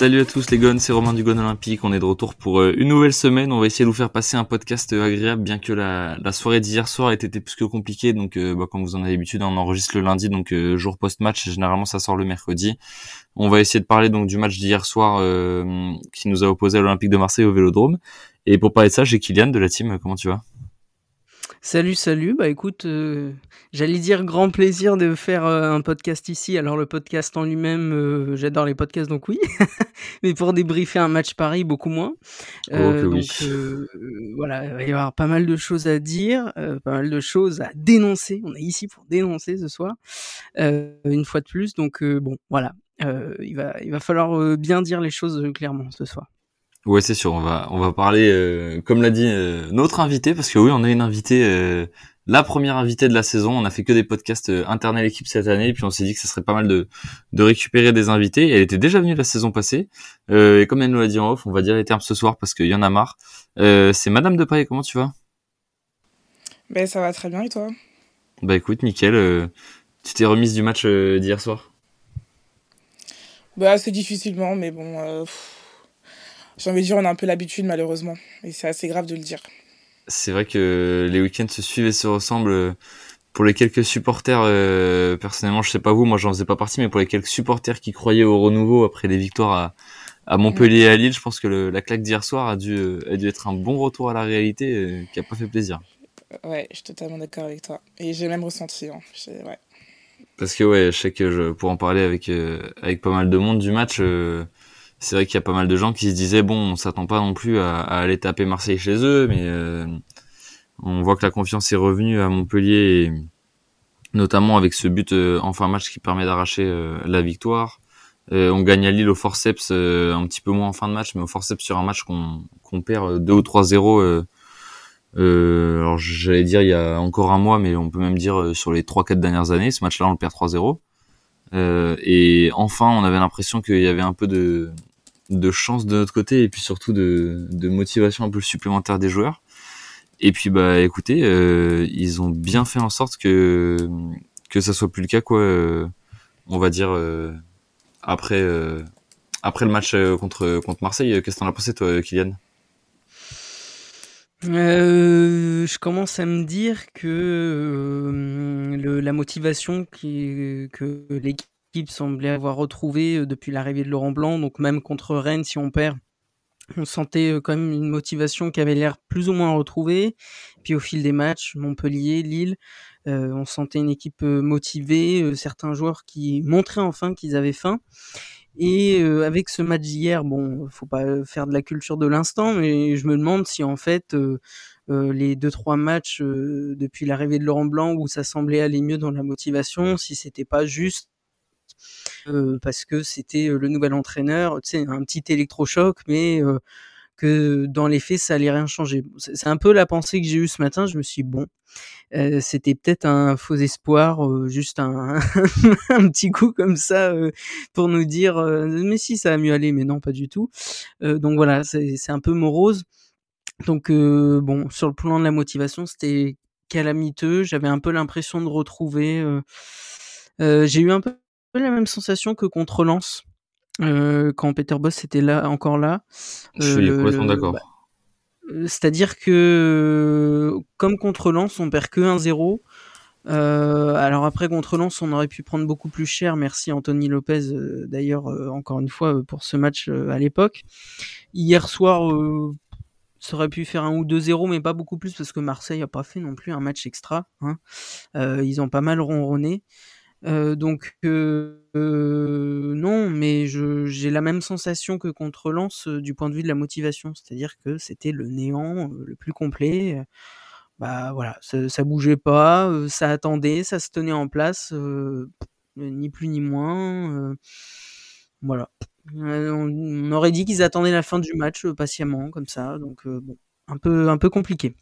Salut à tous les gones, c'est Romain du Gone Olympique. On est de retour pour euh, une nouvelle semaine. On va essayer de vous faire passer un podcast euh, agréable, bien que la, soirée d'hier soir ait été plus que compliquée. Donc, euh, bah, comme vous en avez l'habitude, on enregistre le lundi, donc jour post-match. Généralement, ça sort le mercredi. On va essayer de parler donc du match d'hier soir qui nous a opposé à l'Olympique de Marseille au Vélodrome. Et pour parler de ça, j'ai Kylian de la team. Comment tu vas? Salut, salut. Bah écoute, euh, j'allais dire grand plaisir de faire euh, un podcast ici. Alors le podcast en lui-même, euh, j'adore les podcasts, donc oui. Mais pour débriefer un match Paris, beaucoup moins. Oh, oui. donc voilà, il va y avoir pas mal de choses à dire, pas mal de choses à dénoncer. On est ici pour dénoncer ce soir, une fois de plus. Donc bon, voilà. il va, il va falloir bien dire les choses clairement ce soir. Ouais, c'est sûr. On va on va parler, euh, comme l'a dit euh, notre invité, parce que oui, on a une invitée, euh, la première invitée de la saison. On a fait que des podcasts internes à l'équipe cette année, et puis on s'est dit que ce serait pas mal de de récupérer des invités. Elle était déjà venue la saison passée, et comme elle nous l'a dit en off, on va dire les termes ce soir parce qu'il y en a marre. c'est Madame de Paille. Comment tu vas? Ben ça va très bien et toi? Bah écoute, nickel. tu t'es remise du match d'hier soir? Bah assez difficilement, mais bon j'ai envie de dire, on a un peu l'habitude malheureusement. Et c'est assez grave de le dire. C'est vrai que les week-ends se suivent et se ressemblent. Pour les quelques supporters, euh, personnellement, je sais pas vous, moi j'en faisais pas partie, mais pour les quelques supporters qui croyaient au renouveau après les victoires à, à Montpellier et à Lille, je pense que le, la claque d'hier soir a dû, a dû être un bon retour à la réalité euh, qui a pas fait plaisir. Ouais, je suis totalement d'accord avec toi. Et j'ai même ressenti. Hein. Ouais. Parce que ouais, je sais que je, pour en parler avec, euh, avec pas mal de monde du match, euh, c'est vrai qu'il y a pas mal de gens qui se disaient bon, on s'attend pas non plus à, aller taper Marseille chez eux, mais euh, on voit que la confiance est revenue à Montpellier, notamment avec ce but euh, en fin match qui permet d'arracher euh, la victoire. on gagne à Lille au forceps, un petit peu moins en fin de match, mais au forceps sur un match qu'on perd 2 ou 3-0. alors j'allais dire il y a encore un mois, mais on peut même dire sur les 3-4 dernières années, ce match-là on le perd 3-0. et enfin, on avait l'impression qu'il y avait un peu de, de chance de notre côté et puis surtout de, motivation un peu supplémentaire des joueurs. Et puis bah écoutez, euh, ils ont bien fait en sorte que que ça soit plus le cas quoi. Euh, on va dire euh, après après le match contre contre Marseille. Qu'est-ce que t'en as pensé toi, Kylian? Je commence à me dire que la motivation qui, que l'équipe semblait avoir retrouvé euh, depuis l'arrivée de Laurent Blanc. Donc même contre Rennes, si on perd, on sentait euh, quand même une motivation qui avait l'air plus ou moins retrouvée. Puis au fil des matchs, Montpellier, Lille, euh, on sentait une équipe motivée, certains joueurs qui montraient enfin qu'ils avaient faim. Et avec ce match d'hier, bon, faut pas faire de la culture de l'instant, mais je me demande si en fait les deux trois matchs depuis l'arrivée de Laurent Blanc où ça semblait aller mieux dans la motivation, si c'était pas juste euh, parce que c'était le nouvel entraîneur, tu sais, un petit électrochoc, mais que dans les faits, ça allait rien changer. C'est un peu la pensée que j'ai eue ce matin. Je me suis dit, bon, c'était peut-être un faux espoir, juste un, petit coup comme ça pour nous dire, mais si ça va mieux aller, mais non, pas du tout. donc voilà, c'est un peu morose. Donc bon, sur le plan de la motivation, c'était calamiteux. J'avais un peu l'impression de retrouver. j'ai eu un peu la même sensation que contre Lens, euh, quand Peter Boss était là, encore là. Je suis euh, complètement d'accord. Bah, c'est-à-dire que, comme contre Lens, on perd que 1-0. Euh, alors après contre Lens, on aurait pu prendre beaucoup plus cher. Merci Anthony Lopez euh, d'ailleurs encore une fois pour ce match à l'époque. Hier soir, ça aurait pu faire un ou 2-0, mais pas beaucoup plus parce que Marseille a pas fait non plus un match extra. Hein. ils ont pas mal ronronné. Donc non, mais j'ai la même sensation que contre Lens du point de vue de la motivation, c'est-à-dire que c'était le néant le plus complet. Bah voilà, ça, bougeait pas, ça attendait, ça se tenait en place, ni plus ni moins. voilà. on aurait dit qu'ils attendaient la fin du match patiemment, comme ça, donc un peu, un peu compliqué.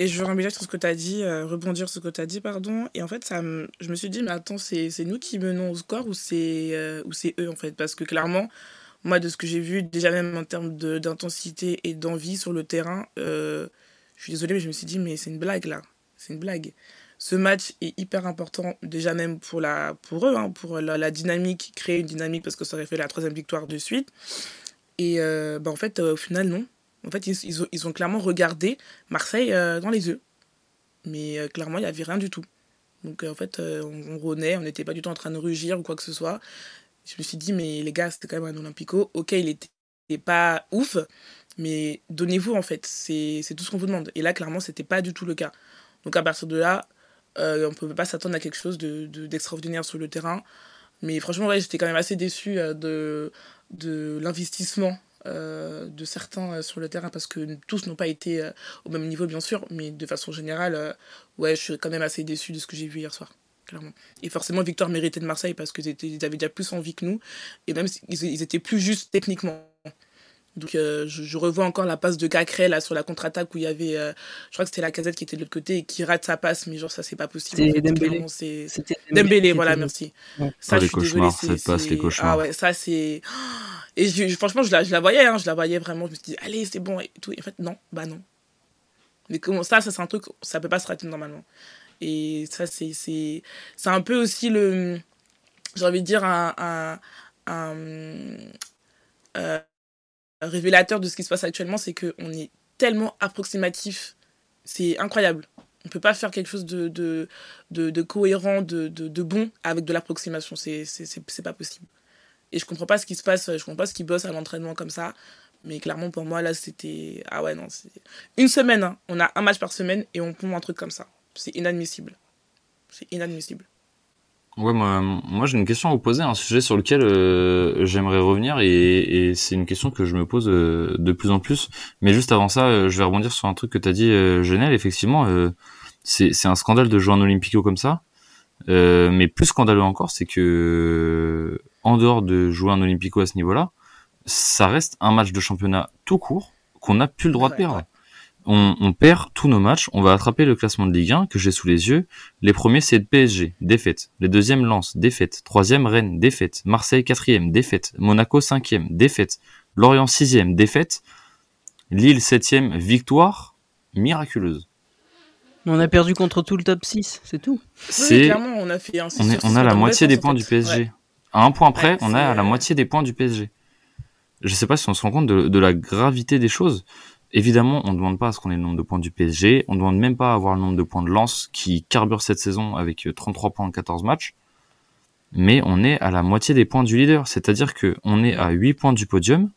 Et je veux rebondir sur ce que tu as dit, euh, rebondir sur ce que tu as dit, pardon. Et en fait, ça je me suis dit, mais attends, c'est nous qui menons au score ou c'est euh, eux, en fait? Parce que clairement, moi, de ce que j'ai vu, déjà même en termes d'intensité et d'envie sur le terrain, euh, je suis désolée, mais je me suis dit, mais c'est une blague, là. C'est une blague. Ce match est hyper important, déjà même pour, la, pour eux, hein, pour la, dynamique, créer une dynamique, parce que ça aurait fait la troisième victoire de suite. Et bah, en fait, au final, non en fait, ils, ont, ils ont, clairement regardé Marseille euh, dans les yeux. Mais euh, clairement, il n'y avait rien du tout. Donc, euh, en fait, on, on on n'était pas du tout en train de rugir ou quoi que ce soit. Je me suis dit, mais les gars, c'était quand même un Olympico. Ok, il était pas ouf, mais donnez-vous, en fait. C'est tout ce qu'on vous demande. Et là, clairement, c'était pas du tout le cas. Donc, à partir de là, on ne peut pas s'attendre à quelque chose d'extraordinaire de, sur le terrain. Mais franchement, j'étais quand même assez déçu de, de l'investissement de certains euh, sur le terrain parce que tous n'ont pas été euh, au même niveau bien sûr mais de façon générale ouais je suis quand même assez déçu de ce que j'ai vu hier soir clairement. Et forcément Victor méritait de Marseille parce qu'ils avaient déjà plus envie que nous. Et même ils étaient plus justes techniquement donc je, revois encore la passe de Cacré là sur la contre-attaque où il y avait, je crois que c'était la casette qui était de l'autre côté et qui rate sa passe, mais genre ça c'est pas possible. C'était Dembélé. C'était Dembélé, voilà, merci. Ça, oh, les cauchemars, cette passe, les cauchemars. Ah ouais, ça c'est. Et je, franchement, je la, je la voyais, hein, je la voyais vraiment. Je me suis dit, allez, c'est bon et tout. en fait, non, bah non. Mais comment ça, ça c'est un truc, ça peut pas se rater normalement. Et ça, c'est, c'est, c'est un peu aussi le, j'ai envie de dire, un, un, un euh, révélateur de ce qui se passe actuellement, c'est qu'on est tellement approximatif. C'est incroyable. On peut pas faire quelque chose de, de, de, cohérent, de, de, bon avec de l'approximation. C'est, pas possible. Et je comprends pas ce qui se passe, je comprends pas ce qui bosse à l'entraînement comme ça. Mais clairement, pour moi, là, c'était. Ah ouais, non, c'est. Une semaine, hein. on a un match par semaine et on pompe un truc comme ça. C'est inadmissible. C'est inadmissible. Ouais, moi, moi j'ai une question à vous poser, un sujet sur lequel euh, j'aimerais revenir et, et c'est une question que je me pose euh, de plus en plus. Mais juste avant ça, euh, je vais rebondir sur un truc que tu as dit, Genel. Effectivement, c'est un scandale de jouer un Olympico comme ça. mais plus scandaleux encore, c'est que en dehors de jouer un Olympico à ce niveau-là, ça reste un match de championnat tout court qu'on n'a plus le droit de perdre. On, perd tous nos matchs, on va attraper le classement de Ligue 1 que j'ai sous les yeux. Les premiers, c'est PSG, défaite. Les deuxièmes, Lens, défaite. Troisième, Rennes, défaite. Marseille, quatrième, défaite. Monaco, cinquième, défaite. Lorient, sixième, défaite. Lille, septième, victoire miraculeuse. On a perdu contre tout le top 6, c'est tout. C'est on a fait on, a la moitié des points du PSG. À un point près, on est à la moitié des points du PSG. Je sais pas si on se rend compte de, la gravité des choses. Évidemment, on ne demande pas à ce qu'on ait le nombre de points du PSG. On ne demande même pas à avoir le nombre de points de lance qui carbure cette saison avec 33 points en 14 matchs. Mais on est à la moitié des points du leader. C'est-à-dire que on est à 8 points du podium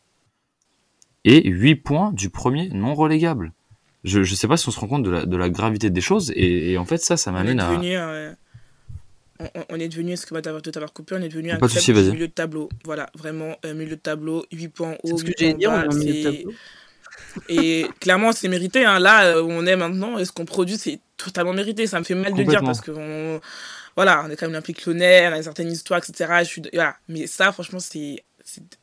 et 8 points du premier non relégable. Je ne sais pas si on se rend compte de la, gravité des choses. Et, en fait, ça, ça m'amène à on, est devenu, ce que va t'avoir coupé, on est devenu un club milieu de tableau. Voilà, vraiment, un milieu de tableau, 8 points haut, 8 points bas. Et clairement, c'est mérité. Hein. Là où on est maintenant, et ce qu'on produit, c'est totalement mérité. Ça me fait mal de dire parce que voilà, on est quand même l'implique Lyonnais, on a certaines histoires, etc. Je suis, voilà. Mais ça, franchement, c'est,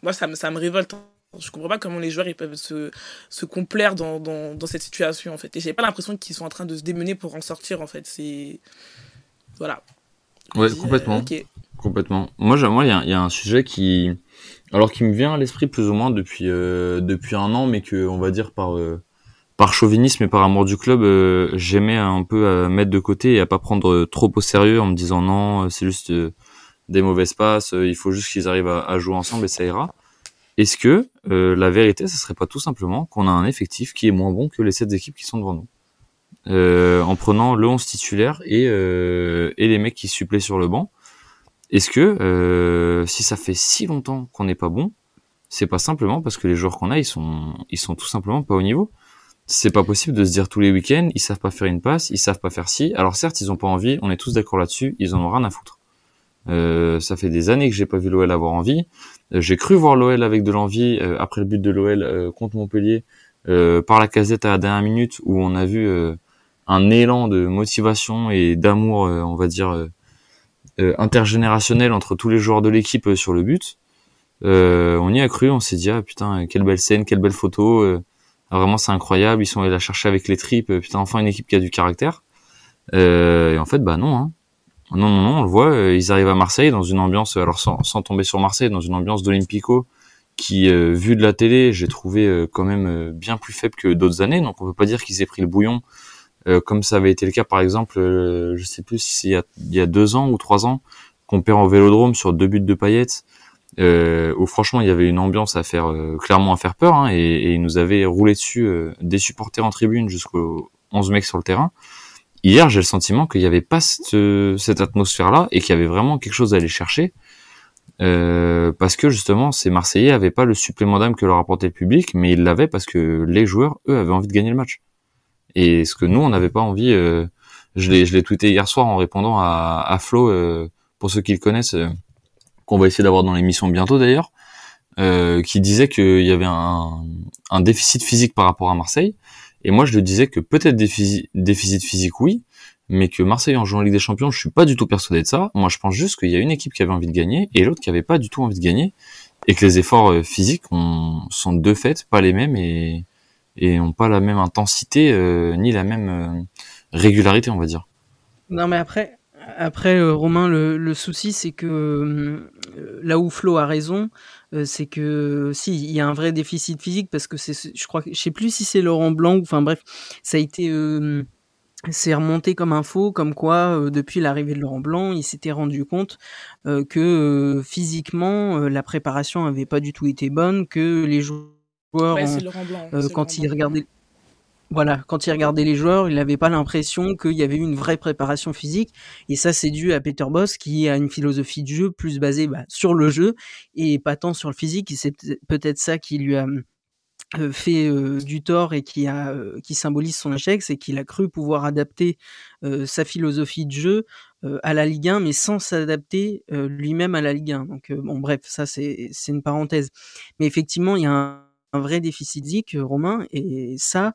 moi, ça me, ça me révolte. Je comprends pas comment les joueurs ils peuvent se, se complaire dans, dans, dans cette situation en fait. Et j'ai pas l'impression qu'ils sont en train de se démener pour en sortir en fait. C'est voilà. Ouais, complètement. Complètement. Moi, moi, il y a, un sujet qui, alors qui me vient à l'esprit plus ou moins depuis euh, depuis un an, mais que on va dire par euh, par chauvinisme et par amour du club, euh, j'aimais un peu à mettre de côté et à pas prendre trop au sérieux en me disant non, c'est juste des mauvaises passes, il faut juste qu'ils arrivent à, jouer ensemble et ça ira. Est-ce que la vérité, ce serait pas tout simplement qu'on a un effectif qui est moins bon que les sept équipes qui sont devant nous? Euh, en prenant le 11 titulaire et, euh, et les mecs qui suppléent sur le banc. Est-ce que euh, si ça fait si longtemps qu'on n'est pas bon, c'est pas simplement parce que les joueurs qu'on a ils sont ils sont tout simplement pas au niveau. c'est pas possible de se dire tous les week-ends, ils savent pas faire une passe, ils savent pas faire ci. Alors certes, ils ont pas envie, on est tous d'accord là-dessus, ils en ont rien à foutre. Euh, ça fait des années que j'ai pas vu l'OL avoir envie. Euh, j'ai cru voir l'OL avec de l'envie euh, après le but de l'OL contre Montpellier par la casette à la dernière minute où on a vu un élan de motivation et d'amour, on va dire intergénérationnel entre tous les joueurs de l'équipe sur le but. on y a cru, on s'est dit ah putain quelle belle scène, quelle belle photo. vraiment c'est incroyable, ils sont allés la chercher avec les tripes. Putain enfin une équipe qui a du caractère. et en fait bah non. Hein non, non, non, on le voit, euh, ils arrivent à Marseille dans une ambiance, alors sans, sans tomber sur Marseille, dans une ambiance d'Olympico qui, euh, vu de la télé, j'ai trouvé euh, quand même bien plus faible que d'autres années. Donc on peut pas dire qu'ils aient pris le bouillon, comme ça avait été le cas par exemple, je sais plus si c'est il, il, y a deux ans ou trois ans, qu'on perd au Vélodrome sur deux buts de paillettes, où franchement il y avait une ambiance à faire, clairement à faire peur, hein, et, et, ils nous avaient roulé dessus des supporters en tribune jusqu'aux 11 mecs sur le terrain hier, j'ai le sentiment qu'il n'y avait pas cette, atmosphère-là et qu'il y avait vraiment quelque chose à aller chercher. Euh, parce que justement, ces Marseillais n'avaient pas le supplément d'âme que leur apportait le public, mais ils l'avaient parce que les joueurs, eux, avaient envie de gagner le match. Et ce que nous, on n'avait pas envie. Euh, je l'ai, je l'ai tweeté hier soir en répondant à, à Flo, euh, pour ceux qui le connaissent, euh, qu'on va essayer d'avoir dans l'émission bientôt d'ailleurs, euh, qui disait qu'il y avait un, un déficit physique par rapport à Marseille et moi, je le disais que peut-être déficit, déficit physique, oui, mais que Marseille en jouant en Ligue des Champions, je suis pas du tout persuadé de ça. Moi, je pense juste qu'il y a une équipe qui avait envie de gagner et l'autre qui avait pas du tout envie de gagner, et que les efforts euh, physiques ont, sont de fait pas les mêmes et et n'ont pas la même intensité euh, ni la même euh, régularité, on va dire. Non, mais après, après Romain, le, souci, c'est que là où Flo a raison, c'est que si il y a un vrai déficit physique parce que c'est, je crois, je sais plus si c'est Laurent Blanc ou enfin bref, ça a été c'est remonté comme info, comme quoi depuis l'arrivée de Laurent Blanc, il s'était rendu compte que physiquement la préparation avait pas du tout été bonne, que les joueurs quand ils regardaient voilà, quand il regardait les joueurs, il n'avait pas l'impression qu'il y avait eu une vraie préparation physique. Et ça, c'est dû à Peter Boss qui a une philosophie de jeu plus basée bah, sur le jeu et pas tant sur le physique. Et c'est peut-être ça qui lui a euh, fait euh, du tort et qui a euh, qui symbolise son échec, c'est qu'il a cru pouvoir adapter sa philosophie de jeu à la Ligue 1, mais sans s'adapter lui-même à la Ligue 1. Donc bon, bref, ça c'est c'est une parenthèse. Mais effectivement, il y a un un vrai déficit physique, Romain, et ça,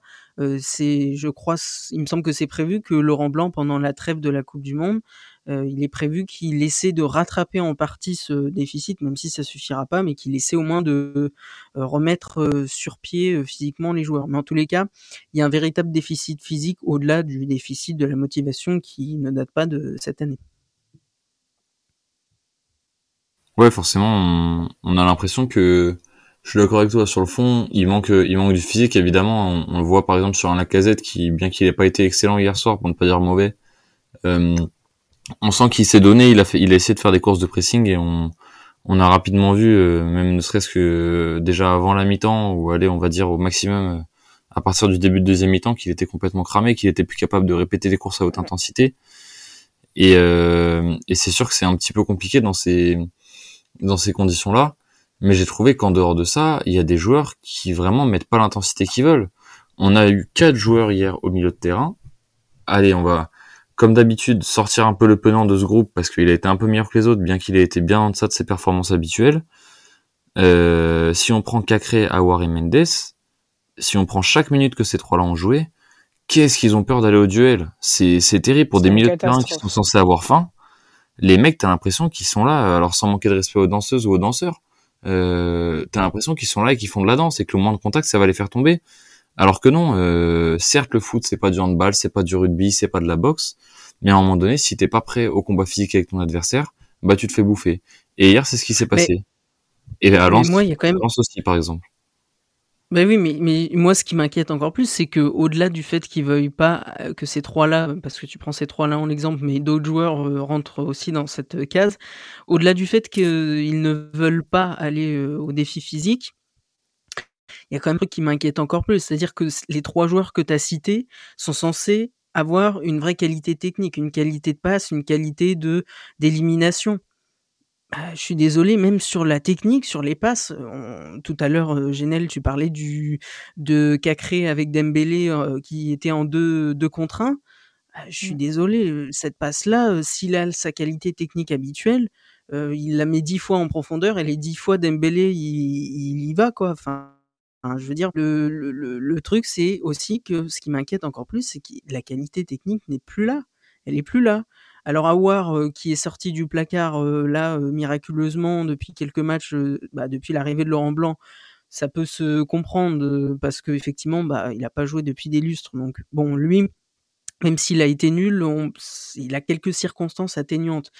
c'est, je crois, il me semble que c'est prévu que Laurent Blanc, pendant la trêve de la Coupe du Monde, il est prévu qu'il essaie de rattraper en partie ce déficit, même si ça suffira pas, mais qu'il essaie au moins de remettre sur pied physiquement les joueurs. Mais en tous les cas, il y a un véritable déficit physique au-delà du déficit de la motivation qui ne date pas de cette année. Ouais, forcément, on a l'impression que je suis d'accord avec toi sur le fond. Il manque, il manque du physique évidemment. On, le voit par exemple sur un Lacazette qui, bien qu'il n'ait pas été excellent hier soir, pour ne pas dire mauvais, euh, on sent qu'il s'est donné. Il a fait, il a essayé de faire des courses de pressing et on, on a rapidement vu, euh, même ne serait-ce que déjà avant la mi-temps ou aller, on va dire au maximum euh, à partir du début de deuxième mi-temps, qu'il était complètement cramé, qu'il était plus capable de répéter des courses à haute intensité. Et, euh, et c'est sûr que c'est un petit peu compliqué dans ces dans ces conditions-là. Mais j'ai trouvé qu'en dehors de ça, il y a des joueurs qui vraiment mettent pas l'intensité qu'ils veulent. On a eu quatre joueurs hier au milieu de terrain. Allez, on va, comme d'habitude, sortir un peu le penant de ce groupe parce qu'il a été un peu meilleur que les autres, bien qu'il ait été bien en deçà de ses performances habituelles. Euh, si on prend Cacré, Awar et Mendes, si on prend chaque minute que ces trois-là ont joué, qu'est-ce qu'ils ont peur d'aller au duel? C'est terrible pour des milieux de terrain qui sont censés avoir faim. Les mecs, t'as l'impression qu'ils sont là, alors sans manquer de respect aux danseuses ou aux danseurs euh, t'as l'impression qu'ils sont là et qu'ils font de la danse et que le moins de contact ça va les faire tomber. Alors que non, euh, certes le foot c'est pas du handball, c'est pas du rugby, c'est pas de la boxe, mais à un moment donné si t'es pas prêt au combat physique avec ton adversaire, bah tu te fais bouffer. Et hier c'est ce qui s'est passé. et à Lens, moi, il y a quand même... Lens aussi par exemple. Ben oui, mais, mais moi, ce qui m'inquiète encore plus, c'est que au-delà du fait qu'ils veuillent pas euh, que ces trois-là, parce que tu prends ces trois-là en exemple, mais d'autres joueurs euh, rentrent aussi dans cette case, au-delà du fait qu'ils ne veulent pas aller euh, au défi physique, il y a quand même un truc qui m'inquiète encore plus, c'est-à-dire que les trois joueurs que tu as cités sont censés avoir une vraie qualité technique, une qualité de passe, une qualité de d'élimination. Ah, je suis désolé, même sur la technique, sur les passes, tout à l'heure, euh, Genel, tu parlais du de Cacré avec Dembélé euh, qui était en 2 2 contre 1. Ah, je suis mmh. désolé, euh, cette passe-là, s'il a sa qualité technique habituelle, il la met 10 fois en profondeur et les 10 fois Dembélé, il, il y va quoi. Enfin, je veux dire, le, le, le truc, c'est aussi que ce qui m'inquiète encore plus, c'est que la qualité technique n'est plus là. Elle est plus là. Alors Awar euh, qui est sorti du placard euh, là euh, miraculeusement depuis quelques matchs, bah, depuis l'arrivée de Laurent Blanc, ça peut se comprendre parce qu'effectivement bah, il n'a pas joué depuis des lustres. Donc bon, lui, même s'il a été nul, il a quelques circonstances atténuantes.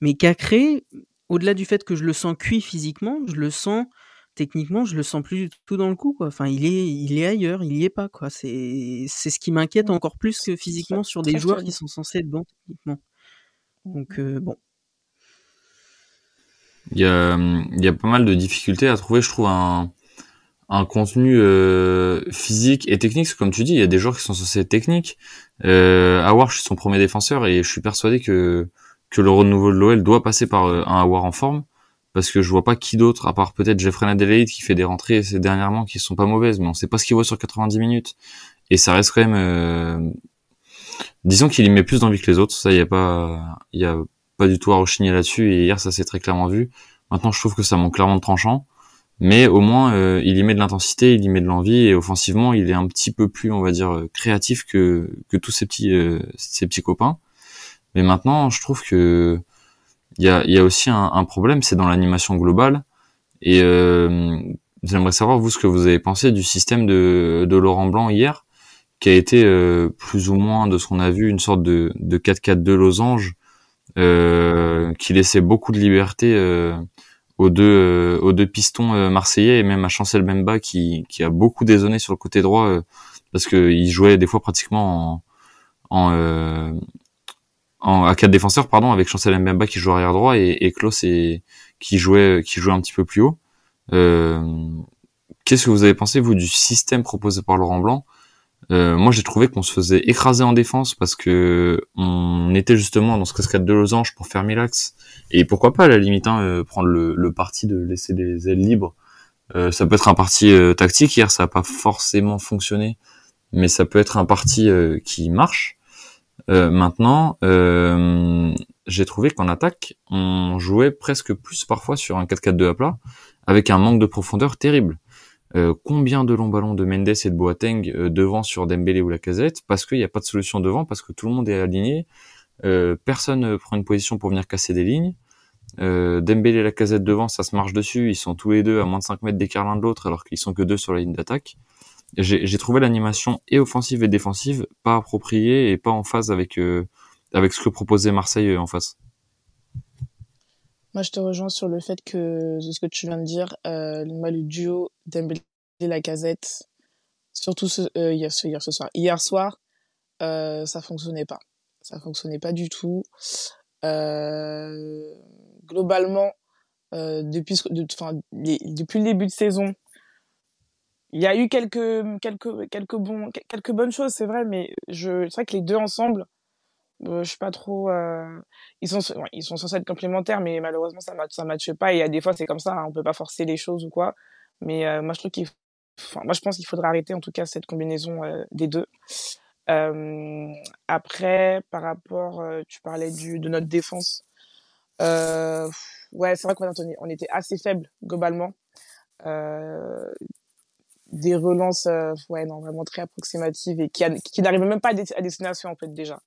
Mais Cacré, au-delà du fait que je le sens cuit physiquement, je le sens techniquement, je le sens plus tout dans le coup. Quoi. Enfin, il est, il est ailleurs, il y est pas. Quoi. C'est, c'est ce qui m'inquiète encore plus que physiquement sur des joueurs qui sont censés être bons techniquement. Donc euh, bon. Il y, a, il y a pas mal de difficultés à trouver, je trouve, un, un contenu euh, physique et technique. Comme tu dis, il y a des joueurs qui sont censés être techniques. Euh, Awar, je suis son premier défenseur et je suis persuadé que, que le renouveau de l'OL doit passer par euh, un Awar en forme. Parce que je vois pas qui d'autre, à part peut-être Jeffrey Adelaide qui fait des rentrées ces dernièrement qui sont pas mauvaises, mais on sait pas ce qu'il voit sur 90 minutes. Et ça reste quand même euh, disons qu'il y met plus d'envie que les autres. Ça, il y a pas, il y a pas du tout à rechigner là-dessus. Et hier, ça s'est très clairement vu. Maintenant, je trouve que ça manque clairement de tranchant. Mais au moins, euh, il y met de l'intensité, il y met de l'envie, et offensivement, il est un petit peu plus, on va dire, euh, créatif que, que tous ses petits, euh, ses petits copains. Mais maintenant, je trouve que il y a, y a aussi un, un problème, c'est dans l'animation globale. Et j'aimerais savoir vous ce que vous avez pensé du système de, de Laurent Blanc hier, qui a été euh, plus ou moins de ce qu'on a vu une sorte de, de 4-4-2 losange euh, qui laissait beaucoup de liberté euh, aux deux euh, aux deux pistons marseillais et même à Chancel Bemba qui, qui a beaucoup désonné sur le côté droit parce que il jouait des fois pratiquement en, en, en à quatre défenseurs pardon avec Chancel Mbemba qui joue arrière droit et, et Klaus et, qui jouait qui jouait un petit peu plus haut. Qu'est-ce que vous avez pensé vous du système proposé par Laurent Blanc? Euh, moi, j'ai trouvé qu'on se faisait écraser en défense parce que on était justement dans ce cascade de losange pour faire Milax. Et pourquoi pas, à la limite, hein, euh, prendre le, le, parti de laisser les ailes libres. Euh, ça peut être un parti euh, tactique. Hier, ça n'a pas forcément fonctionné, mais ça peut être un parti qui marche. maintenant, j'ai trouvé qu'en attaque, on jouait presque plus parfois sur un 4-4-2 à plat, avec un manque de profondeur terrible. Euh, combien de longs ballons de Mendes et de Boateng euh, devant sur Dembélé ou la casette parce qu'il n'y a pas de solution devant, parce que tout le monde est aligné, euh, personne prend une position pour venir casser des lignes. Dembélé et la casette devant, ça se marche dessus, ils sont tous les deux à moins de 5 mètres d'écart l'un de l'autre alors qu'ils sont que deux sur la ligne d'attaque. J'ai trouvé l'animation et offensive et défensive pas appropriée et pas en phase avec, avec ce que proposait Marseille en face. Moi, je te rejoins sur le fait que, ce que tu viens de dire, euh, moi, le duo Dembélé la casette, surtout euh, hier, hier, ce soir, hier soir, euh, ça fonctionnait pas. Ça fonctionnait pas du tout. Euh, globalement, depuis, de, depuis le début de saison, il y a eu quelques, quelques, quelques, bons, quelques bonnes choses, c'est vrai, mais c'est vrai que les deux ensemble, je suis pas trop. Euh... Ils sont, ouais, ils sont censés être complémentaires, mais malheureusement ça matche, ça matche pas. Et a des fois c'est comme ça, hein, on peut pas forcer les choses ou quoi. Mais euh, moi je trouve qu'il, enfin, moi je pense qu'il faudrait arrêter en tout cas cette combinaison euh, des deux. Euh, après, par rapport, tu parlais du de notre défense. ouais, c'est vrai qu'on on était assez faible globalement. des relances, ouais, non, vraiment très approximatives et qui, qui n'arrivent même pas à, à destination en fait déjà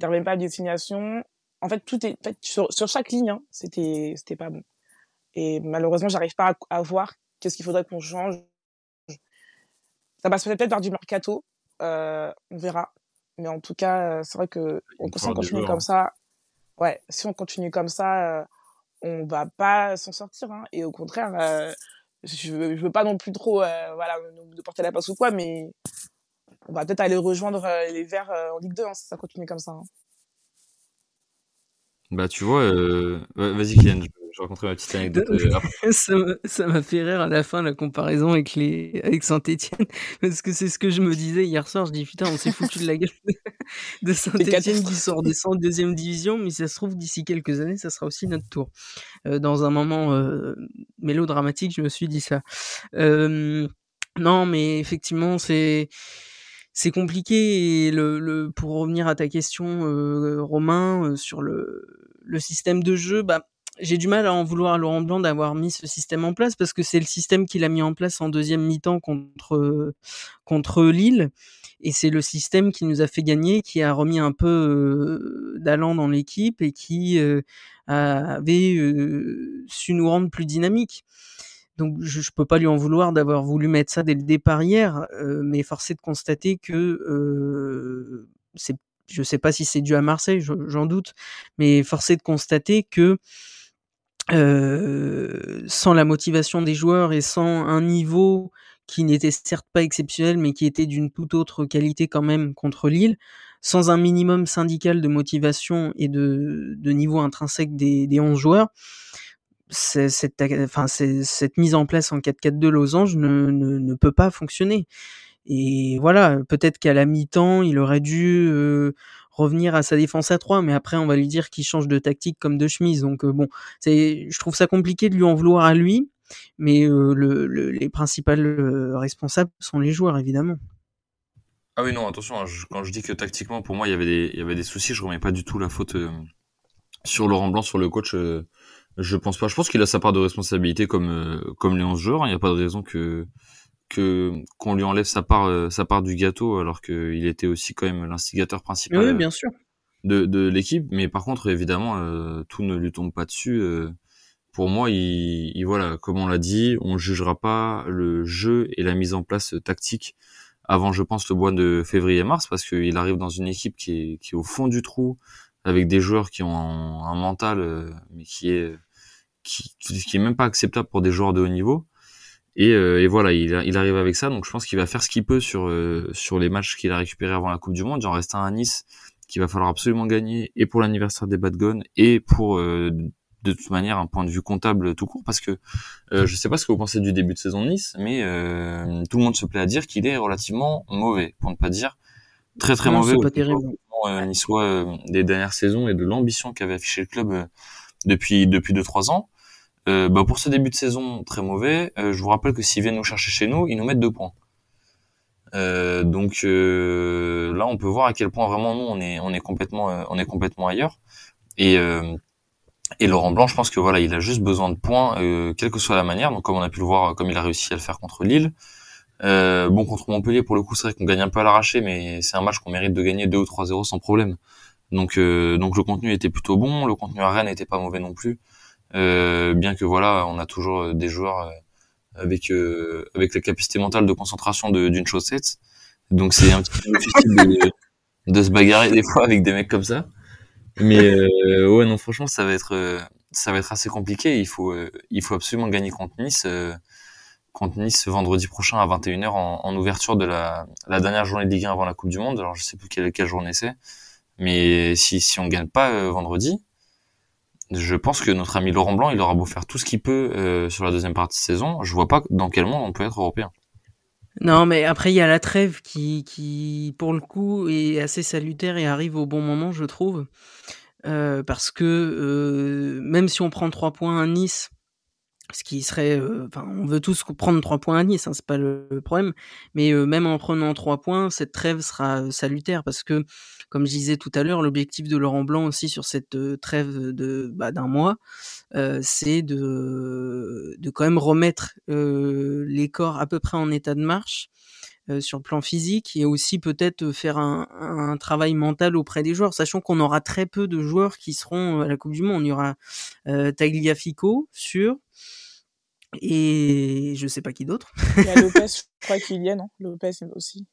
n'arrivait pas à destination. En fait, tout est, en fait, sur, sur chaque ligne, hein, c'était, c'était pas bon. Et malheureusement, j'arrive pas à, à voir qu'est-ce qu'il faudrait qu'on change. Ça passe peut-être par du mercato, euh, on verra. Mais en tout cas, euh, c'est vrai que on, si on continue comme ça, ouais, si on continue comme ça, euh, on va pas s'en sortir. Hein. Et au contraire, euh, je, je veux pas non plus trop, voilà, nous, porter la passe ou quoi, mais on va peut-être aller rejoindre euh, les Verts euh, en Ligue 2 hein, si ça continue comme ça. Hein. Bah, tu vois, euh... vas-y, Kylian, je, je raconterai ma petite anecdote. Euh, ça m'a fait rire à la fin la comparaison avec, les... avec Saint-Etienne, parce que c'est ce que je me disais hier soir. Je dis putain, on s'est foutu de la gueule de Saint-Etienne qui sort des en deuxième division, mais ça se trouve d'ici quelques années, ça sera aussi notre tour. Euh, dans un moment euh, mélodramatique, je me suis dit ça. Euh, non, mais effectivement, c'est c'est compliqué. Et le, le, pour revenir à ta question, euh, Romain, euh, sur le, le système de jeu, bah, j'ai du mal à en vouloir à Laurent Blanc d'avoir mis ce système en place parce que c'est le système qu'il a mis en place en deuxième mi-temps contre contre Lille et c'est le système qui nous a fait gagner, qui a remis un peu euh, d'allant dans l'équipe et qui euh, avait euh, su nous rendre plus dynamiques. Donc je, je peux pas lui en vouloir d'avoir voulu mettre ça dès le départ hier, euh, mais force est de constater que euh, c'est, je sais pas si c'est dû à Marseille, j'en doute, mais force est de constater que euh, sans la motivation des joueurs et sans un niveau qui n'était certes pas exceptionnel, mais qui était d'une toute autre qualité quand même contre Lille, sans un minimum syndical de motivation et de, de niveau intrinsèque des, des 11 joueurs, cette, cette mise en place en 4-4-2 losange ne, ne, peut pas fonctionner. Et voilà, peut-être qu'à la mi-temps, il aurait dû euh, revenir à sa défense à 3, mais après, on va lui dire qu'il change de tactique comme de chemise. Donc euh, bon, je trouve ça compliqué de lui en vouloir à lui, mais euh, le, le, les principaux euh, responsables sont les joueurs, évidemment. Ah oui, non, attention, hein, quand je dis que tactiquement, pour moi, il y avait des, il y avait des soucis, je remets pas du tout la faute sur Laurent Blanc, sur le coach. Euh, je pense pas. Je pense qu'il a sa part de responsabilité comme, euh, comme les 11 joueurs. Il n'y a pas de raison que, que, qu'on lui enlève sa part, sa part du gâteau, alors qu'il était aussi quand même l'instigateur principal. Oui, bien sûr. De, de l'équipe. Mais par contre, évidemment, tout ne lui tombe pas dessus pour moi, il, il, voilà, comme on l'a dit, on jugera pas le jeu et la mise en place tactique avant, je pense, le mois de février-mars, parce qu'il arrive dans une équipe qui est, qui est au fond du trou, avec des joueurs qui ont un, un mental, euh, mais qui est, qui, qui est même pas acceptable pour des joueurs de haut niveau. Et, euh, et voilà, il, il, arrive avec ça, donc je pense qu'il va faire ce qu'il peut sur euh, sur les matchs qu'il a récupérés avant la Coupe du Monde. Il en reste un à Nice qu'il va falloir absolument gagner, et pour l'anniversaire des Bad Guns, et pour de toute manière un point de vue comptable tout court parce que euh, je sais pas ce que vous pensez du début de saison de Nice mais euh, tout le monde se plaît à dire qu'il est relativement mauvais pour ne pas dire très très non, mauvais pas terrible. Euh, niçois euh, des dernières saisons et de l'ambition qu'avait affiché le club euh, depuis depuis deux trois ans euh, bah pour ce début de saison très mauvais je vous rappelle que s'ils viennent nous chercher chez nous ils nous mettent deux points donc là on peut voir à quel point vraiment nous on est on est complètement on est complètement ailleurs et et Laurent Blanc, je pense que voilà, il a juste besoin de points, euh, quelle que soit la manière. Donc comme on a pu le voir, comme il a réussi à le faire contre Lille. Euh, bon contre Montpellier, pour le coup, c'est vrai qu'on gagne un peu à l'arraché, mais c'est un match qu'on mérite de gagner 2 ou 3-0 sans problème. Donc euh, donc le contenu était plutôt bon, le contenu à Rennes n'était pas mauvais non plus. Euh, bien que voilà, on a toujours des joueurs euh, avec euh, avec la capacité mentale de concentration d'une chaussette. Donc c'est un petit peu difficile de, de se bagarrer des fois avec des mecs comme ça. Mais euh, ouais, non, franchement, ça va être, euh, ça va être assez compliqué. Il faut, euh, il faut absolument gagner contre Nice, euh, contre Nice vendredi prochain à 21h en, en ouverture de la, la, dernière journée de Ligue 1 avant la Coupe du Monde. Alors, je sais plus quelle, quelle journée c'est. Mais si, si on gagne pas euh, vendredi, je pense que notre ami Laurent Blanc, il aura beau faire tout ce qu'il peut euh, sur la deuxième partie de saison. Je vois pas dans quel monde on peut être européen. Non, mais après, il y a la trêve qui, pour le coup, est assez salutaire et arrive au bon moment, je trouve. Euh, parce que euh, même si on prend trois points à Nice, ce qui serait, enfin, euh, on veut tous prendre trois points à Nice, hein, c'est pas le, problème, mais euh, même en prenant trois points, cette trêve sera salutaire parce que, comme je disais tout à l'heure, l'objectif de Laurent Blanc aussi sur cette euh, trêve de bah, d'un mois, c'est de, de quand même remettre les corps à peu près en état de marche euh, sur le plan physique et aussi peut-être faire un, un, travail mental auprès des joueurs, sachant qu'on aura très peu de joueurs qui seront à la Coupe du Monde. Il y aura euh, Tagliafico sûr et je sais pas qui d'autre. Il y a Lopez, je crois qu'il y est, non? Lopez aussi.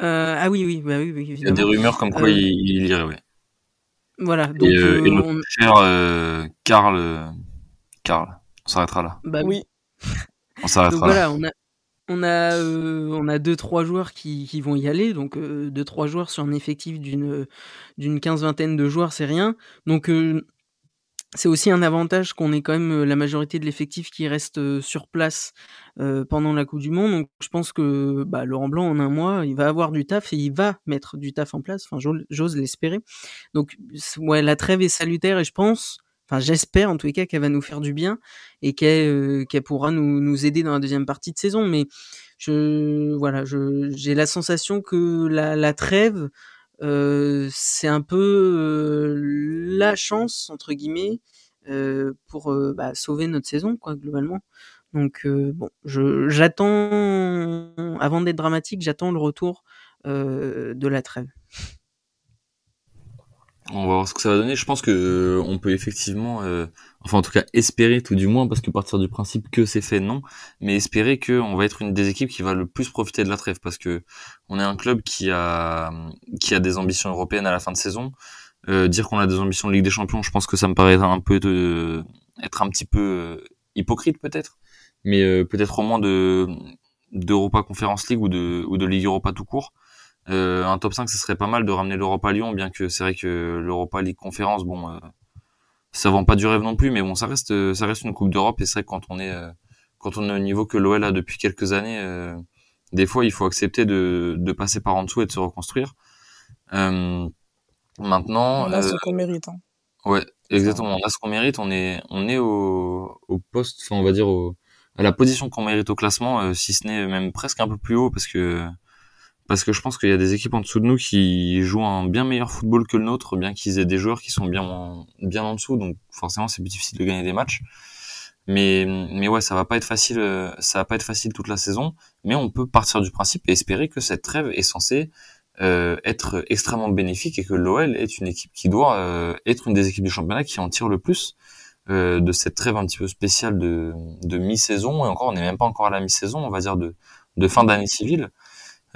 Euh, ah oui, oui, bah oui, oui Il y a des rumeurs comme quoi il, il irait, ouais. Voilà. Donc, et, euh, on... cher Karl, Karl, on s'arrêtera là. Bah oui. On s'arrêtera là. Voilà, on a, on a, euh, on a deux trois joueurs qui, qui vont y aller, donc euh, deux trois joueurs sur un effectif d'une d'une quinze vingtaine de joueurs, c'est rien. Donc euh, c'est aussi un avantage qu'on ait quand même la majorité de l'effectif qui reste sur place pendant la Coupe du Monde. Donc je pense que bah, Laurent Blanc en un mois, il va avoir du taf et il va mettre du taf en place. Enfin, j'ose l'espérer. Donc ouais, la trêve est salutaire et je pense Enfin, j'espère en tous les cas qu'elle va nous faire du bien et qu'elle euh, pourra nous, aider dans la deuxième partie de saison. Mais je voilà, j'ai la sensation que la, trêve euh, c'est un peu euh, la chance entre guillemets pour bah, sauver notre saison quoi globalement. Donc bon, j'attends avant d'être dramatique, j'attends le retour de la trêve. On va voir ce que ça va donner. Je pense que euh, on peut effectivement, euh, enfin en tout cas espérer tout du moins, parce que partir du principe que c'est fait, non, mais espérer que on va être une des équipes qui va le plus profiter de la trêve, parce que on est un club qui a qui a des ambitions européennes à la fin de saison. Euh, dire qu'on a des ambitions de Ligue des Champions, je pense que ça me paraît un peu être un petit peu hypocrite peut-être, mais peut-être au moins de d'Europa Conference League ou de ou de Ligue Europa tout court. Euh, un top 5, ce serait pas mal de ramener l'Europa Lyon, bien que c'est vrai que l'Europa League conférence, bon, euh, ça vend pas du rêve non plus, mais bon, ça reste, ça reste une Coupe d'Europe et c'est vrai que quand on est, euh, quand on est au niveau que l'OL a depuis quelques années, euh, des fois, il faut accepter de, de passer par en dessous et de se reconstruire. maintenant, on a ce qu'on mérite. Hein. Ouais, exactement. On a ce qu'on mérite. On est, on est au, au poste, enfin, on va dire au, à la position qu'on mérite au classement, si ce n'est même presque un peu plus haut, parce que parce que je pense qu'il y a des équipes en dessous de nous qui jouent un bien meilleur football que le nôtre, bien qu'ils aient des joueurs qui sont bien en, bien en dessous, donc forcément c'est plus difficile de gagner des matchs. Mais mais ouais, ça va pas être facile, ça va pas être facile toute la saison, mais on peut partir du principe et espérer que cette trêve est censée euh, être extrêmement bénéfique et que l'OL est une équipe qui doit euh, être une des équipes du championnat qui en tire le plus euh, de cette trêve un petit peu spéciale de, de mi-saison et encore on n'est même pas encore à la mi-saison, on va dire de de fin d'année civile.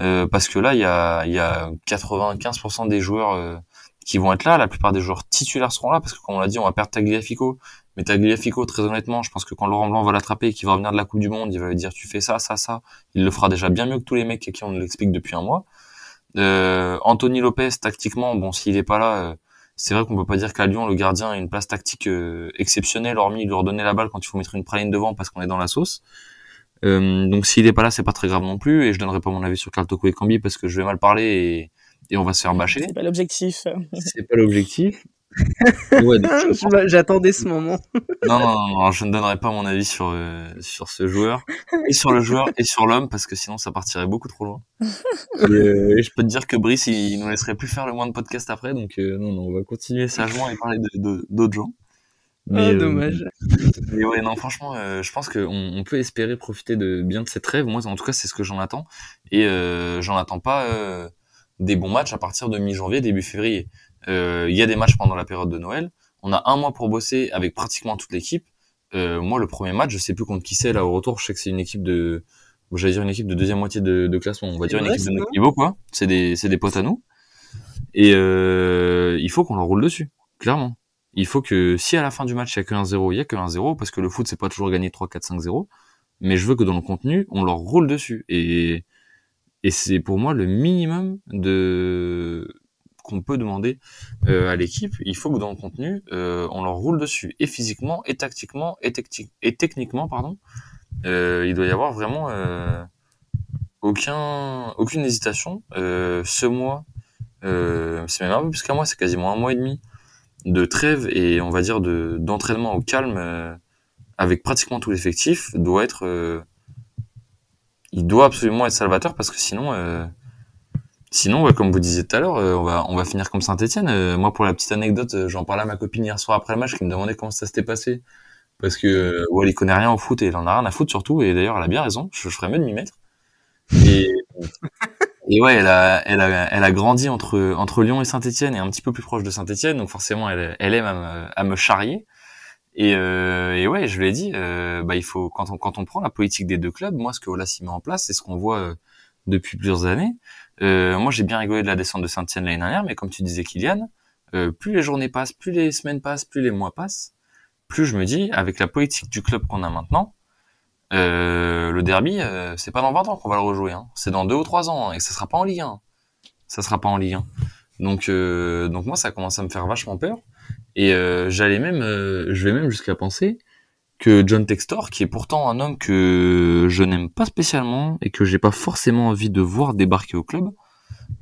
Euh, parce que là, il y a, y a 95% des joueurs euh, qui vont être là. La plupart des joueurs titulaires seront là, parce que comme on l'a dit, on va perdre Tagliafico. Mais Tagliafico, très honnêtement, je pense que quand Laurent Blanc va l'attraper et qu'il va revenir de la Coupe du Monde, il va lui dire tu fais ça, ça, ça. Il le fera déjà bien mieux que tous les mecs à qui on l'explique depuis un mois. Euh, Anthony Lopez, tactiquement, bon, s'il est pas là, euh, c'est vrai qu'on peut pas dire qu'à Lyon, le gardien a une place tactique exceptionnelle, hormis lui redonner la balle quand il faut mettre une praline devant parce qu'on est dans la sauce. Euh, donc s'il est pas là, c'est pas très grave non plus, et je donnerai pas mon avis sur Carl Toko et Cambi parce que je vais mal parler et, et on va se faire bâcher. C'est pas l'objectif. C'est pas l'objectif. ouais, J'attendais ce moment. non, non, non, je ne donnerai pas mon avis sur euh, sur ce joueur et sur le joueur et sur l'homme parce que sinon ça partirait beaucoup trop loin. Et, euh, je peux te dire que Brice il, nous laisserait plus faire le moins de podcast après, donc euh, non, non, on va continuer sagement et parler d'autres de, gens. Mais, ah, dommage. mais ouais, non, franchement, euh, je pense qu'on on peut espérer profiter de bien de cette rêve. Moi, en tout cas, c'est ce que j'en attends. Et euh, j'en attends pas euh, des bons matchs à partir de mi-janvier, début février. Il y a des matchs pendant la période de Noël. On a un mois pour bosser avec pratiquement toute l'équipe. moi, le premier match, je sais plus contre qui c'est là au retour. Je sais que c'est une équipe de, j'allais dire une équipe de deuxième moitié de, de classement. On va dire une équipe de notre niveau, quoi. C'est des, c'est des potes à nous. Et il faut qu'on leur roule dessus, clairement il faut que si à la fin du match il y a que 1-0, il y a que 1-0 parce que le foot c'est pas toujours gagner 3 4 5 0, mais je veux que dans le contenu, on leur roule dessus. Et et c'est pour moi le minimum de qu'on peut demander euh, à l'équipe, il faut que dans le contenu, euh, on leur roule dessus. Et physiquement et tactiquement et, et techniquement pardon. Euh, il doit y avoir vraiment euh, aucun aucune hésitation. Euh, ce mois c'est même un peu plus qu'un mois, c'est quasiment un mois et demi de trêve et on va dire de d'entraînement au calme euh, avec pratiquement tout l'effectif doit être euh, il doit absolument être salvateur parce que sinon euh, sinon comme vous disiez tout à l'heure on va on va finir comme Saint-Étienne. Moi pour la petite anecdote j'en parlais à ma copine hier soir après le match qui me demandait comment ça s'était passé. Parce que ouais, il connaît rien au foot et il en a rien à foutre surtout. Et d'ailleurs elle a bien raison je, ferais mieux de m'y mettre. Et et ouais, elle a, elle a, elle a grandi entre entre Lyon et Saint-Étienne et un petit peu plus proche de Saint-Étienne, donc forcément elle, elle aime à me, à me charrier. Et, euh, et ouais, je lui ai dit, euh, bah il faut quand on quand on prend la politique des deux clubs, moi ce que Olas met en place, c'est ce qu'on voit euh, depuis plusieurs années. Euh, moi j'ai bien rigolé de la descente de Saint-Étienne l'année dernière, mais comme tu disais Kylian, euh, plus les journées passent, plus les semaines passent, plus les mois passent, plus je me dis avec la politique du club qu'on a maintenant, Euh, le derby, euh, c'est pas dans 20 ans qu'on va le rejouer. Hein. C'est dans 2 ou 3 ans. Hein, et ça sera pas en Ligue 1. Ça sera pas en Ligue 1. Donc, euh, donc moi, ça commence à me faire vachement peur. Et euh, j'allais même, euh, je vais même jusqu'à penser que John Textor, qui est pourtant un homme que je n'aime pas spécialement et que j'ai pas forcément envie de voir débarquer au club,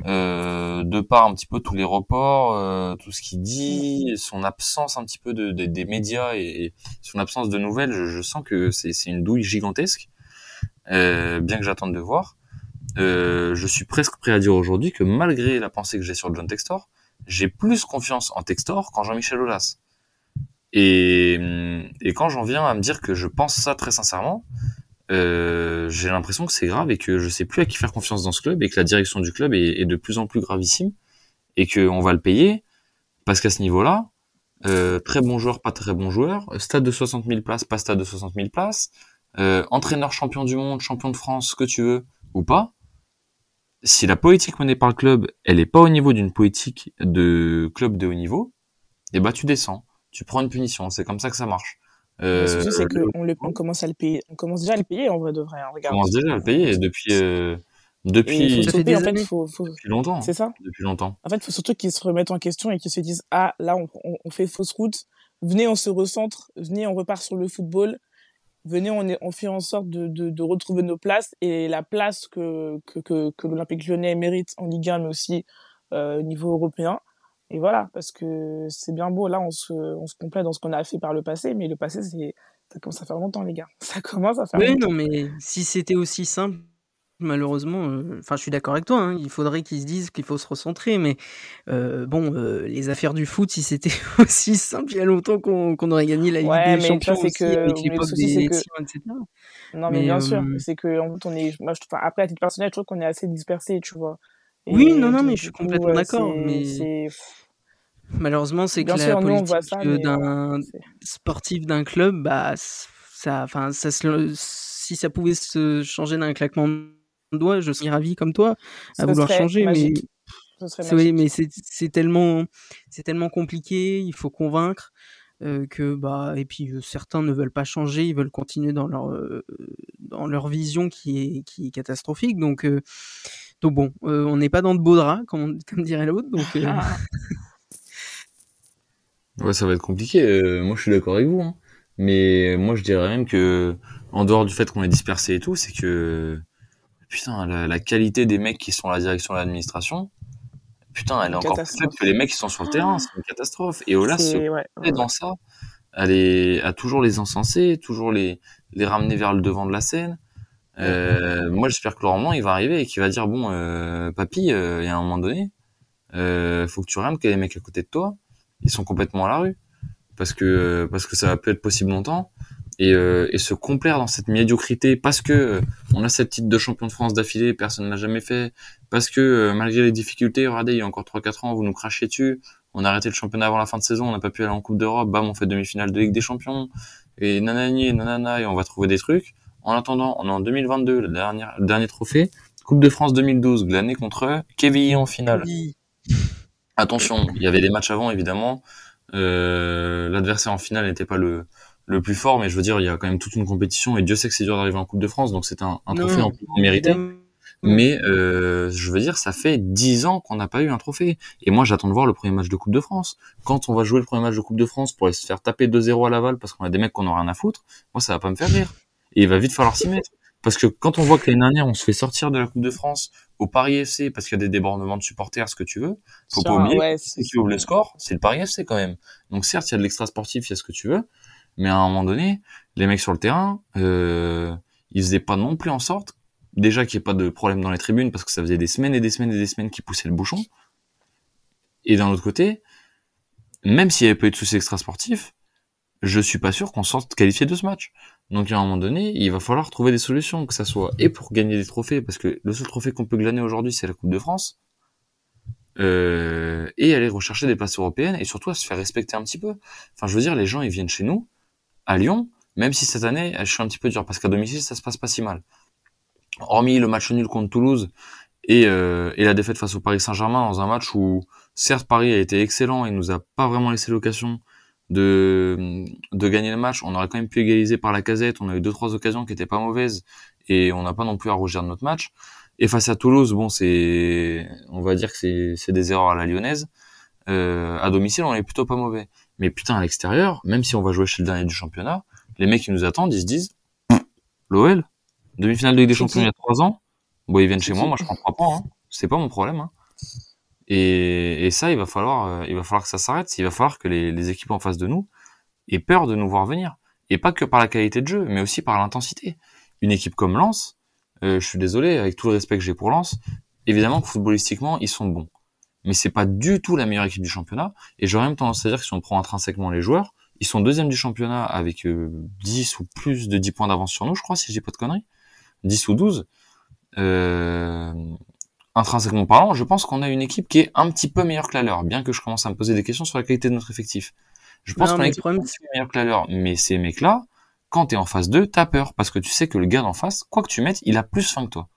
de par un petit peu tous les reports, euh, tout ce qu'il dit, son absence un petit peu de, de- des médias et, son absence de nouvelles, je, je sens que c'est c'est une douille gigantesque, euh, bien que j'attende de voir. Euh, je suis presque prêt à dire aujourd'hui que malgré la pensée que j'ai sur John Textor, j'ai plus confiance en Textor qu'en Jean-Michel Aulas. Et, et quand j'en viens à me dire que je pense ça très sincèrement, euh, j'ai l'impression que c'est grave et que je sais plus à qui faire confiance dans ce club et que la direction du club est, de plus en plus gravissime et qu'on va le payer parce qu'à ce niveau-là, euh, très bon joueur, pas très bon joueur, stade de 60 000 places, pas stade de 60 000 places, euh, entraîneur champion du monde, champion de France, ce que tu veux ou pas, si la politique menée par le club, elle est pas au niveau d'une politique de club de haut niveau, eh ben tu descends, tu prends une punition, c'est comme ça que ça marche. Le souci, c'est qu'on le- on commence à le payer. On commence déjà à le payer en vrai de vrai. hein, on commence déjà à le payer depuis euh, depuis faut Ça fait stopper, des en fait, années. faut, faut... depuis longtemps, c'est ça. depuis longtemps. En fait, il faut surtout qu'ils se remettent en question et qu'ils se disent Ah, là, on, on, on fait fausse route. Venez, on se recentre. Venez, on repart sur le football. Venez, on, est, on fait en sorte de, de, de retrouver nos places et la place que, que, que, que l'Olympique lyonnais mérite en Ligue 1, mais aussi euh, au niveau européen. Et voilà, parce que c'est bien beau. Là, on se, on se complète dans ce qu'on a fait par le passé, mais le passé, c'est ça commence à faire longtemps, les gars. Ça commence à faire Oui, longtemps. non, mais si c'était aussi simple, malheureusement, euh, enfin, je suis d'accord avec toi, hein, il faudrait qu'ils se disent qu'il faut se recentrer, mais euh, bon, euh, les affaires du foot, si c'était aussi simple, il y a longtemps qu'on qu'on aurait gagné la Ligue Ouais, des mais Champions c'est aussi que avec l'époque des que tirs, etc. Non, mais Mais bien sûr, euh, c'est que en fait, on est, moi, je, après, à titre personnel, je trouve qu'on est assez dispersé, tu vois. oui, non, Et non, mais je suis complètement d'accord, mais malheureusement, c'est que la sûr, voit politique euh, d'un c'est- sportif d'un club, bah, ça, enfin, ça se, si ça pouvait se changer d'un claquement de doigts, je serais ravi comme toi à vouloir changer, mais magique. Oui, mais c'est tellement c'est tellement compliqué, il faut convaincre euh, que bah et puis euh, certains ne veulent pas changer, ils veulent continuer dans leur euh, dans leur vision qui est qui est catastrophique. Donc euh, donc bon, euh, on n'est pas dans de beaux draps comme, on- comme dirait l'autre. Donc euh, Ah, Ouais, ça va être compliqué. euh, moi, je suis d'accord avec vous. hein. Mais moi, je dirais même que, en dehors du fait qu'on est dispersé et tout, c'est que, putain, la, la qualité des mecs qui sont à la direction de l'administration, putain, elle est encore plus faible que les mecs qui sont sur le terrain. C'est une catastrophe. Et se C'est, ouais, dans ça, à, les, à toujours les encenser, toujours les, les ramener vers le devant de la scène. Euh, moi, j'espère que Laurent Blanc, il va arriver et qu'il va dire, bon, euh, papy, euh, il y a un moment donné, euh, faut que tu regardes que les mecs à côté de toi, ils sont complètement à la rue. Parce que, parce que ça va plus être possible longtemps. Et, euh, et se complaire dans cette médiocrité parce que euh, on a cette titre de champion de France d'affilée, personne n'a jamais fait. Parce que euh, malgré les difficultés, regardez, il y a encore 3-4 ans, vous nous crachez dessus. On a arrêté le championnat avant la fin de saison, on n'a pas pu aller en Coupe d'Europe, bam, on fait demi-finale de Ligue des Champions. Et nanani, et nanana, et on va trouver des trucs. En attendant, on est en 2022, le dernier, le dernier trophée. Coupe de France 2012, glané contre Kevin en finale. oui. Attention, il y avait des matchs avant, évidemment. Euh, L'adversaire en finale n'était pas le, le plus fort, mais je veux dire, il y a quand même toute une compétition, et Dieu sait que c'est dur d'arriver en Coupe de France, donc c'est un, un trophée Non, en plus mérité. Mais euh, je veux dire, ça fait dix ans qu'on n'a pas eu un trophée. Et moi, j'attends de voir le premier match de Coupe de France. Quand on va jouer le premier match de Coupe de France pour aller se faire taper 2-0 à Laval parce qu'on a des mecs qu'on n'a rien à foutre, moi, ça va pas me faire rire. Et il va vite falloir s'y mettre. Parce que quand on voit que l'année dernière, on se fait sortir de la Coupe de France au Paris FC parce qu'il y a des débordements de supporters, ce que tu veux, faut pas oublier ouais, ceux qui ouvrent le score, c'est le Paris FC quand même. Donc certes, il y a de l'extra sportif, il y a ce que tu veux, mais à un moment donné, les mecs sur le terrain, euh, ils faisaient pas non plus en sorte, déjà qu'il n'y ait pas de problème dans les tribunes, parce que ça faisait des semaines et des semaines et des semaines qu'ils poussaient le bouchon. Et d'un autre côté, même s'il n'y avait pas eu de soucis extra sportifs, je suis pas sûr qu'on sorte qualifié de ce match. Donc à un moment donné, il va falloir trouver des solutions, que ça soit et pour gagner des trophées, parce que le seul trophée qu'on peut glaner aujourd'hui, c'est la Coupe de France, euh, et aller rechercher des places européennes, et surtout se faire respecter un petit peu. Enfin, je veux dire, les gens, ils viennent chez nous, à Lyon, même si cette année, je suis un petit peu dur, parce qu'à domicile, ça se passe pas si mal. Hormis le match nul contre Toulouse, et, euh, et la défaite face au Paris Saint-Germain dans un match où, certes, Paris a été excellent et nous a pas vraiment laissé l'occasion de, de gagner le match. On aurait quand même pu égaliser par la casette. On a eu deux trois occasions qui étaient pas mauvaises et on n'a pas non plus à rougir de notre match. Et face à Toulouse, bon, c'est, on va dire que c'est des erreurs à la lyonnaise. Euh, à domicile, on est plutôt pas mauvais. Mais putain, à l'extérieur, même si on va jouer chez le dernier du championnat, les mecs qui nous attendent, ils se disent, l'OL, demi-finale de Ligue des Champions il y a trois ans, bon, ils viennent chez moi, moi je comprends pas, hein. c'est pas mon problème. Hein. Et, et, ça, il va falloir, euh, il va falloir que ça s'arrête. Il va falloir que les, les, équipes en face de nous aient peur de nous voir venir. Et pas que par la qualité de jeu, mais aussi par l'intensité. Une équipe comme Lens, euh, je suis désolé, avec tout le respect que j'ai pour Lens, évidemment que footballistiquement, ils sont bons. Mais c'est pas du tout la meilleure équipe du championnat. Et j'aurais même tendance à dire que si on prend intrinsèquement les joueurs, ils sont deuxième du championnat avec 10 euh, ou plus de 10 points d'avance sur nous, je crois, si j'ai pas de conneries. 10 ou 12. Euh, intrinsèquement parlant, je pense qu'on a une équipe qui est un petit peu meilleure que la leur, bien que je commence à me poser des questions sur la qualité de notre effectif. Je pense qu'on a une équipe peu meilleure que la leur, mais ces mecs-là, quand t'es en phase 2, t'as peur, parce que tu sais que le gars d'en face, quoi que tu mettes, il a plus faim que toi.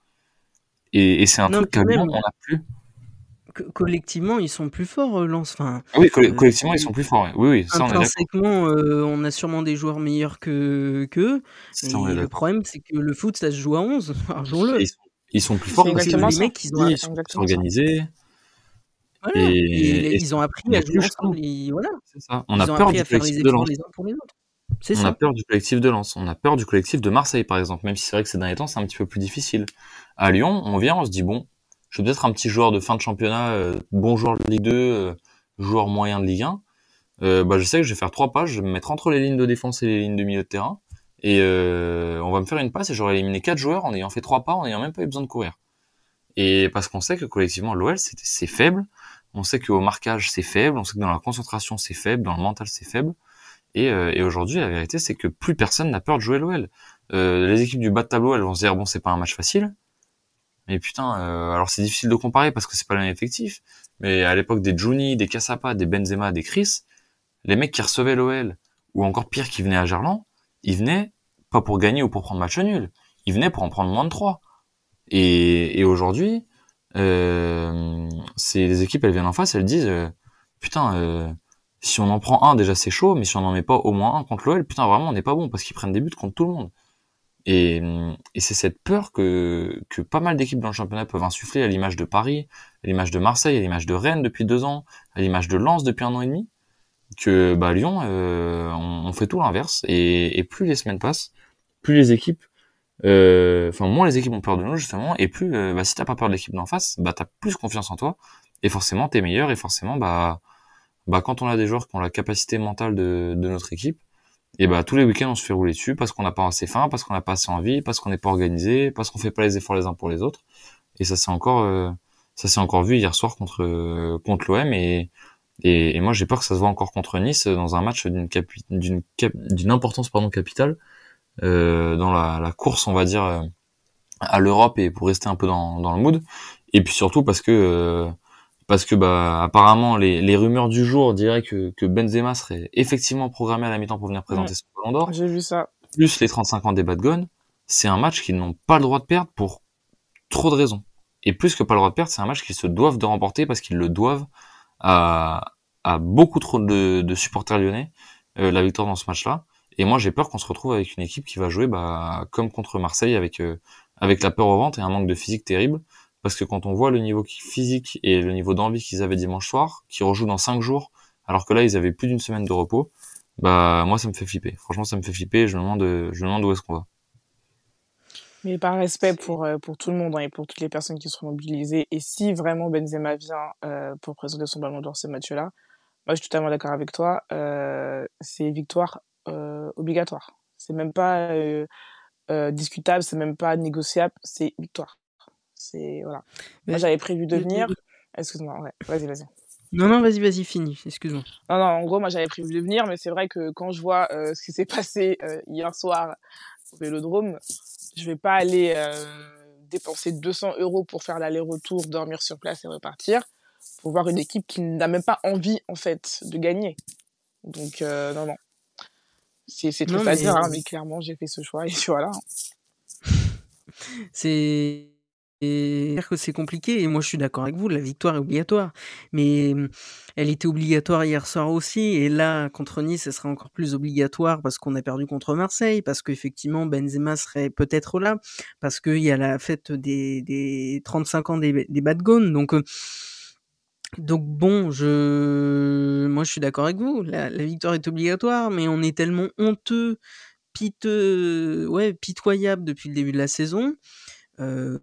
Et, et c'est un truc qu'à on n'a plus. collectivement, ils sont plus forts, euh, Lance. Enfin, ah oui, euh, collectivement, ils sont plus forts. Oui, oui, ça, on, euh, on a sûrement des joueurs meilleurs que qu'eux. le problème, c'est que le foot, ça se joue à 11. le Ils, sont plus forts parce que les mecs, ils, ont, sont organisés. et, ils ont appris à jouer ensemble. Voilà. Ça. On a peur du collectif de Lens. On a peur du collectif de Lens. On a peur du collectif de Marseille, par exemple. Même si c'est vrai que ces derniers temps, c'est un petit peu plus difficile. À Lyon, on vient, on se dit, bon, je suis peut-être un petit joueur de fin de championnat, euh, bon joueur de Ligue 2, euh, joueur moyen de Ligue 1. Euh, bah, je sais que je vais faire trois passes, je vais me mettre entre les lignes de défense et les lignes de milieu de terrain. Et on va me faire une passe et j'aurai éliminé quatre joueurs en ayant fait trois pas, en n'ayant même pas eu besoin de courir. Et parce qu'on sait que collectivement, l'OL, c'est faible. On sait qu'au marquage, c'est faible. On sait que dans la concentration, c'est faible. Dans le mental, c'est faible. Et, euh, et aujourd'hui, la vérité, c'est que plus personne n'a peur de jouer l'OL. Euh, les équipes du bas de tableau, elles vont se dire bon, c'est pas un match facile. Mais putain, euh, alors c'est difficile de comparer parce que c'est pas le même effectif. Mais à l'époque des Juni, des Cassapa, des Benzema, des Chris, les mecs qui recevaient l'OL, ou encore pire, qui venaient à Gerland, ils venaient pas pour gagner ou pour prendre match nul. Ils venaient pour en prendre moins de 3. Et, aujourd'hui, euh, les équipes, elles viennent en face, elles disent putain, si on en prend un, déjà c'est chaud, mais si on n'en met pas au moins un contre l'OL, putain, vraiment, on n'est pas bon parce qu'ils prennent des buts contre tout le monde. Et, c'est cette peur que pas mal d'équipes dans le championnat peuvent insuffler à l'image de Paris, à l'image de Marseille, à l'image de Rennes depuis deux ans, à l'image de Lens depuis un an et demi, que bah, Lyon, euh, on, fait tout l'inverse. Et, et, plus les semaines passent, plus les équipes, euh, enfin moins les équipes ont peur de nous justement, et plus euh, bah, si t'as pas peur de l'équipe d'en face, bah t'as plus confiance en toi, et forcément t'es meilleur, et forcément bah bah, quand on a des joueurs qui ont la capacité mentale de, de notre équipe, et bah tous les week-ends on se fait rouler dessus parce qu'on n'a pas assez faim, parce qu'on n'a pas assez envie, parce qu'on n'est pas organisé, parce qu'on fait pas les efforts les uns pour les autres. Et ça c'est encore euh, ça s'est encore vu hier soir contre euh, contre l'OM et, et, moi j'ai peur que ça se voit encore contre Nice dans un match d'une d'une d'une importance pardon capitale euh, dans la, la, course on va dire euh, à l'Europe et pour rester un peu dans, dans le mood. Et puis surtout parce que parce que bah apparemment les, les rumeurs du jour diraient que, que Benzema serait effectivement programmé à la mi-temps pour venir présenter son Ballon d'Or. J'ai vu ça. Plus les 35 ans des Bad Gone, c'est un match qu'ils n'ont pas le droit de perdre pour trop de raisons. Et plus que pas le droit de perdre, c'est un match qu'ils se doivent de remporter parce qu'ils le doivent à, à beaucoup trop de, de supporters lyonnais euh, la victoire dans ce match-là. Et moi j'ai peur qu'on se retrouve avec une équipe qui va jouer bah, comme contre Marseille avec euh, avec la peur au ventre et un manque de physique terrible parce que quand on voit le niveau physique et le niveau d'envie qu'ils avaient dimanche soir, qui rejouent dans cinq jours, alors que là ils avaient plus d'une semaine de repos, bah moi ça me fait flipper. Franchement ça me fait flipper. Je me demande, je me demande où est-ce qu'on va. Mais par respect pour, euh, pour tout le monde hein, et pour toutes les personnes qui seront mobilisées, et si vraiment Benzema vient euh, pour présenter son ballon d'or ce match-là, moi je suis totalement d'accord avec toi, euh, c'est victoire obligatoire. C'est même pas discutable, c'est même pas négociable, c'est victoire. C'est voilà. Moi, j'avais prévu de venir. Excuse-moi, ouais. Vas-y, vas-y. Non, non, vas-y, vas-y, fini. Excuse-moi. Non, non, en gros, moi, j'avais prévu de venir, mais c'est vrai que quand je vois euh, ce qui s'est passé euh, hier soir au Vélodrome, je vais pas aller euh, dépenser 200 euros pour faire l'aller-retour, dormir sur place et repartir, pour voir une équipe qui n'a même pas envie, en fait, de gagner. Donc, non, non. C'est tout à dire, hein, mais clairement, j'ai fait ce choix et voilà. C'est dire que c'est compliqué et moi je suis d'accord avec vous, la victoire est obligatoire. Mais mmh, elle était obligatoire hier soir aussi et là contre Nice, elle sera encore plus obligatoire parce qu'on a perdu contre Marseille, parce qu'effectivement Benzema serait peut-être là, parce qu'il y a la fête des, des 35 ans des, des Bad Gone. Donc euh, donc bon, je moi je suis d'accord avec vous, la, la victoire est obligatoire, mais on est tellement honteux, piteux, ouais, pitoyable depuis le début de la saison. Euh,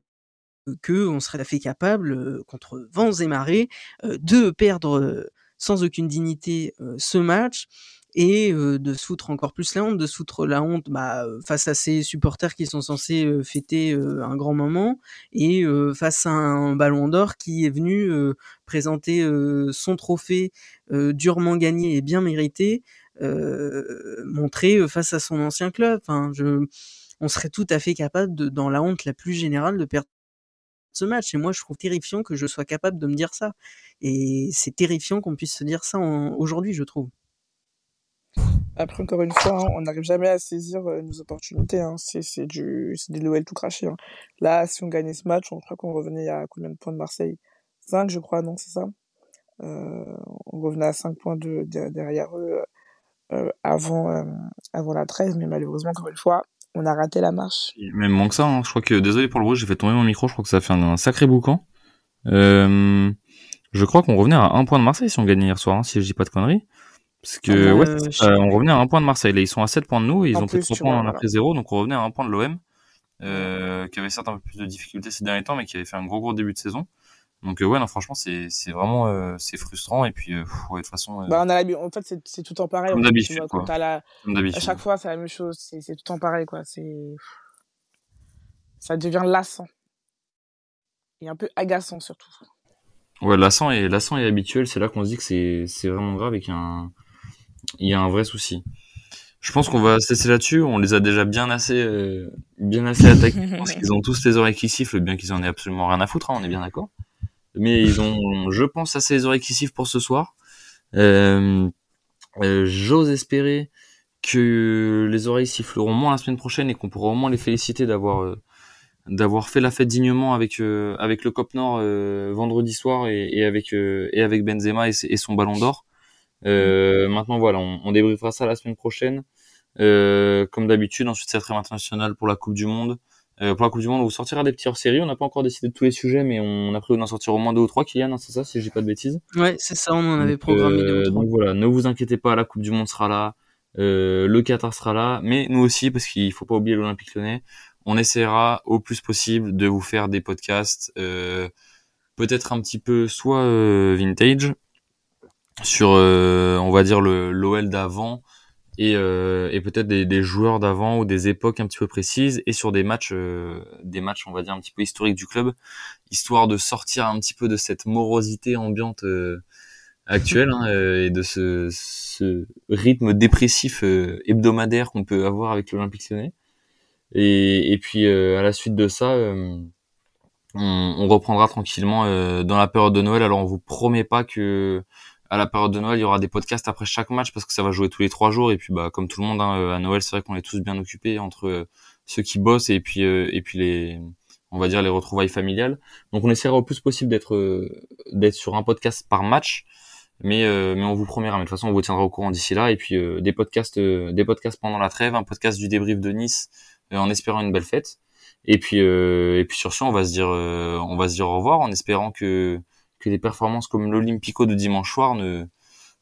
que on serait fait capable contre vents et marées de perdre sans aucune dignité ce match et de se foutre encore plus la honte, de se foutre la honte bah, face à ces supporters qui sont censés fêter un grand moment et face à un ballon d'or qui est venu présenter son trophée durement gagné et bien mérité, montrer face à son ancien club. Enfin, je, on serait tout à fait capable de, dans la honte la plus générale, de perdre ce match. Et moi, je trouve terrifiant que je sois capable de me dire ça. Et c'est terrifiant qu'on puisse se dire ça aujourd'hui, je trouve. Après, encore une fois, hein, on n'arrive jamais à saisir euh, nos opportunités. Hein. C'est du, des l'OL tout craché. Hein. Là, si on gagnait ce match, on croit qu'on revenait à combien de points de Marseille? 5, je crois, non, c'est ça? Euh, On revenait à 5 points de, derrière eux euh, avant, avant la 13, mais malheureusement, encore une fois, on a raté la marche. Même moins que ça, hein. je crois que, désolé pour le bruit, j'ai fait tomber mon micro, je crois que ça a fait un, sacré boucan. Euh, je crois qu'on revenait à un point de Marseille si on gagnait hier soir, hein, si je dis pas de conneries. Parce que, euh, ouais, on revenait à un point de Marseille. Là, ils sont à 7 points de nous, et ils ont pris 3 points après 0, donc on revenait à un point de l'OM, euh, qui avait certes un peu plus de difficultés ces derniers temps, mais qui avait fait un gros gros début de saison. Donc euh, ouais, non, franchement, c'est c'est vraiment euh, c'est frustrant et puis euh, ouais, de toute façon. Bah, on a en fait, c'est c'est tout le temps pareil. Comme d'habitude. La... À chaque fois, c'est la même chose. C'est c'est tout le temps pareil, quoi. C'est ça devient lassant et un peu agaçant surtout. Ouais, lassant et lassant et habituel. C'est là qu'on se dit que c'est c'est vraiment grave et qu'il y a un il y a un vrai souci. Je pense qu'on va se laisser là-dessus. On les a déjà bien assez, bien assez attaqués. Je pense qu'ils ont tous les oreilles qui sifflent, bien qu'ils en aient absolument rien à foutre. Hein, on est bien d'accord mais ils ont, je pense, assez les oreilles qui sifflent pour ce soir. Euh, euh, J'ose espérer que les oreilles siffleront moins la semaine prochaine et qu'on pourra au moins les féliciter d'avoir euh, d'avoir fait la fête dignement avec euh, avec le Cop Nord vendredi soir et, avec et avec Benzema et, son Ballon d'Or. maintenant voilà, on, débriefera ça la semaine prochaine. comme d'habitude, ensuite cette trêve internationale pour la Coupe du Monde. Euh, pour la Coupe du Monde, on vous sortira des petits hors-série. On n'a pas encore décidé de tous les sujets, mais on a prévu d'en sortir au moins deux ou trois. Kylian, hein, c'est ça, si je dis pas de bêtises. Ouais, c'est ça, on en avait programmé deux ou euh, trois. Donc voilà, ne vous inquiétez pas, la Coupe du Monde sera là, euh, le Qatar sera là, mais nous aussi, parce qu'il faut pas oublier l'Olympique Lyonnais. On essaiera au plus possible de vous faire des podcasts, euh, peut-être un petit peu soit vintage sur, on va dire le l'OL d'avant et, euh, et peut-être des, des, joueurs d'avant ou des époques un petit peu précises et sur des matchs euh, des matchs on va dire un petit peu historiques du club histoire de sortir un petit peu de cette morosité ambiante euh, actuelle hein, et de ce, ce, rythme dépressif hebdomadaire qu'on peut avoir avec l'Olympique Lyonnais. Et, et puis à la suite de ça on, on, reprendra tranquillement dans la période de Noël. Alors on vous promet pas que à la période de Noël, il y aura des podcasts après chaque match parce que ça va jouer tous les trois jours. Et puis, bah, comme tout le monde, hein, à Noël, c'est vrai qu'on est tous bien occupés entre euh, ceux qui bossent et puis euh, et puis les, on va dire les retrouvailles familiales. Donc, on essaiera au plus possible d'être euh, d'être sur un podcast par match, mais mais on vous promettra. Mais de toute façon, on vous tiendra au courant d'ici là. Et puis des podcasts, des podcasts pendant la trêve, un podcast du débrief de Nice, en espérant une belle fête. Et puis et puis sur ce, on va se dire on va se dire au revoir en espérant que que des performances comme l'Olympico de dimanche soir ne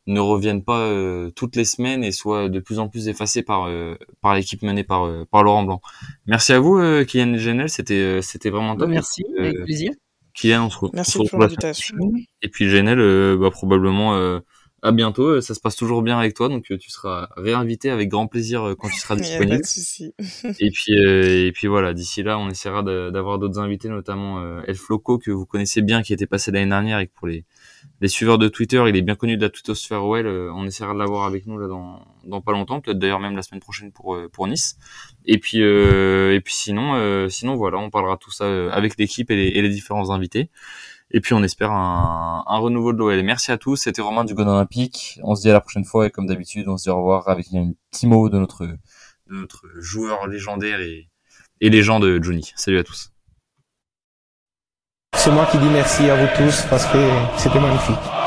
ne reviennent pas euh, toutes les semaines et soient de plus en plus effacées par euh, par l'équipe menée par euh, par Laurent Blanc. Merci à vous Kylian Genel, c'était c'était vraiment top. Merci, avec plaisir. Kylian, on se retrouve. Merci pour l'invitation. Et puis Genel, bah, probablement à bientôt. Euh, ça se passe toujours bien avec toi, donc euh, tu seras réinvité avec grand plaisir euh, quand tu seras disponible. et puis et puis voilà. D'ici là, on essaiera d'avoir d'autres invités, notamment El Floco que vous connaissez bien, qui était passé l'année dernière et que pour les les suiveurs de Twitter, il est bien connu de la twittosphère OL. on essaiera de l'avoir avec nous là dans dans pas longtemps, peut-être d'ailleurs même la semaine prochaine pour pour Nice. Et puis et puis sinon sinon voilà, on parlera tout ça avec l'équipe et les, et les différents invités. Et puis on espère un, renouveau de l'OL. Merci à tous, c'était Romain du God Olympique. On se dit à la prochaine fois et comme d'habitude, on se dit au revoir avec un petit mot de notre, notre joueur légendaire et, et légende Johnny. Salut à tous. C'est moi qui dis merci à vous tous parce que c'était magnifique.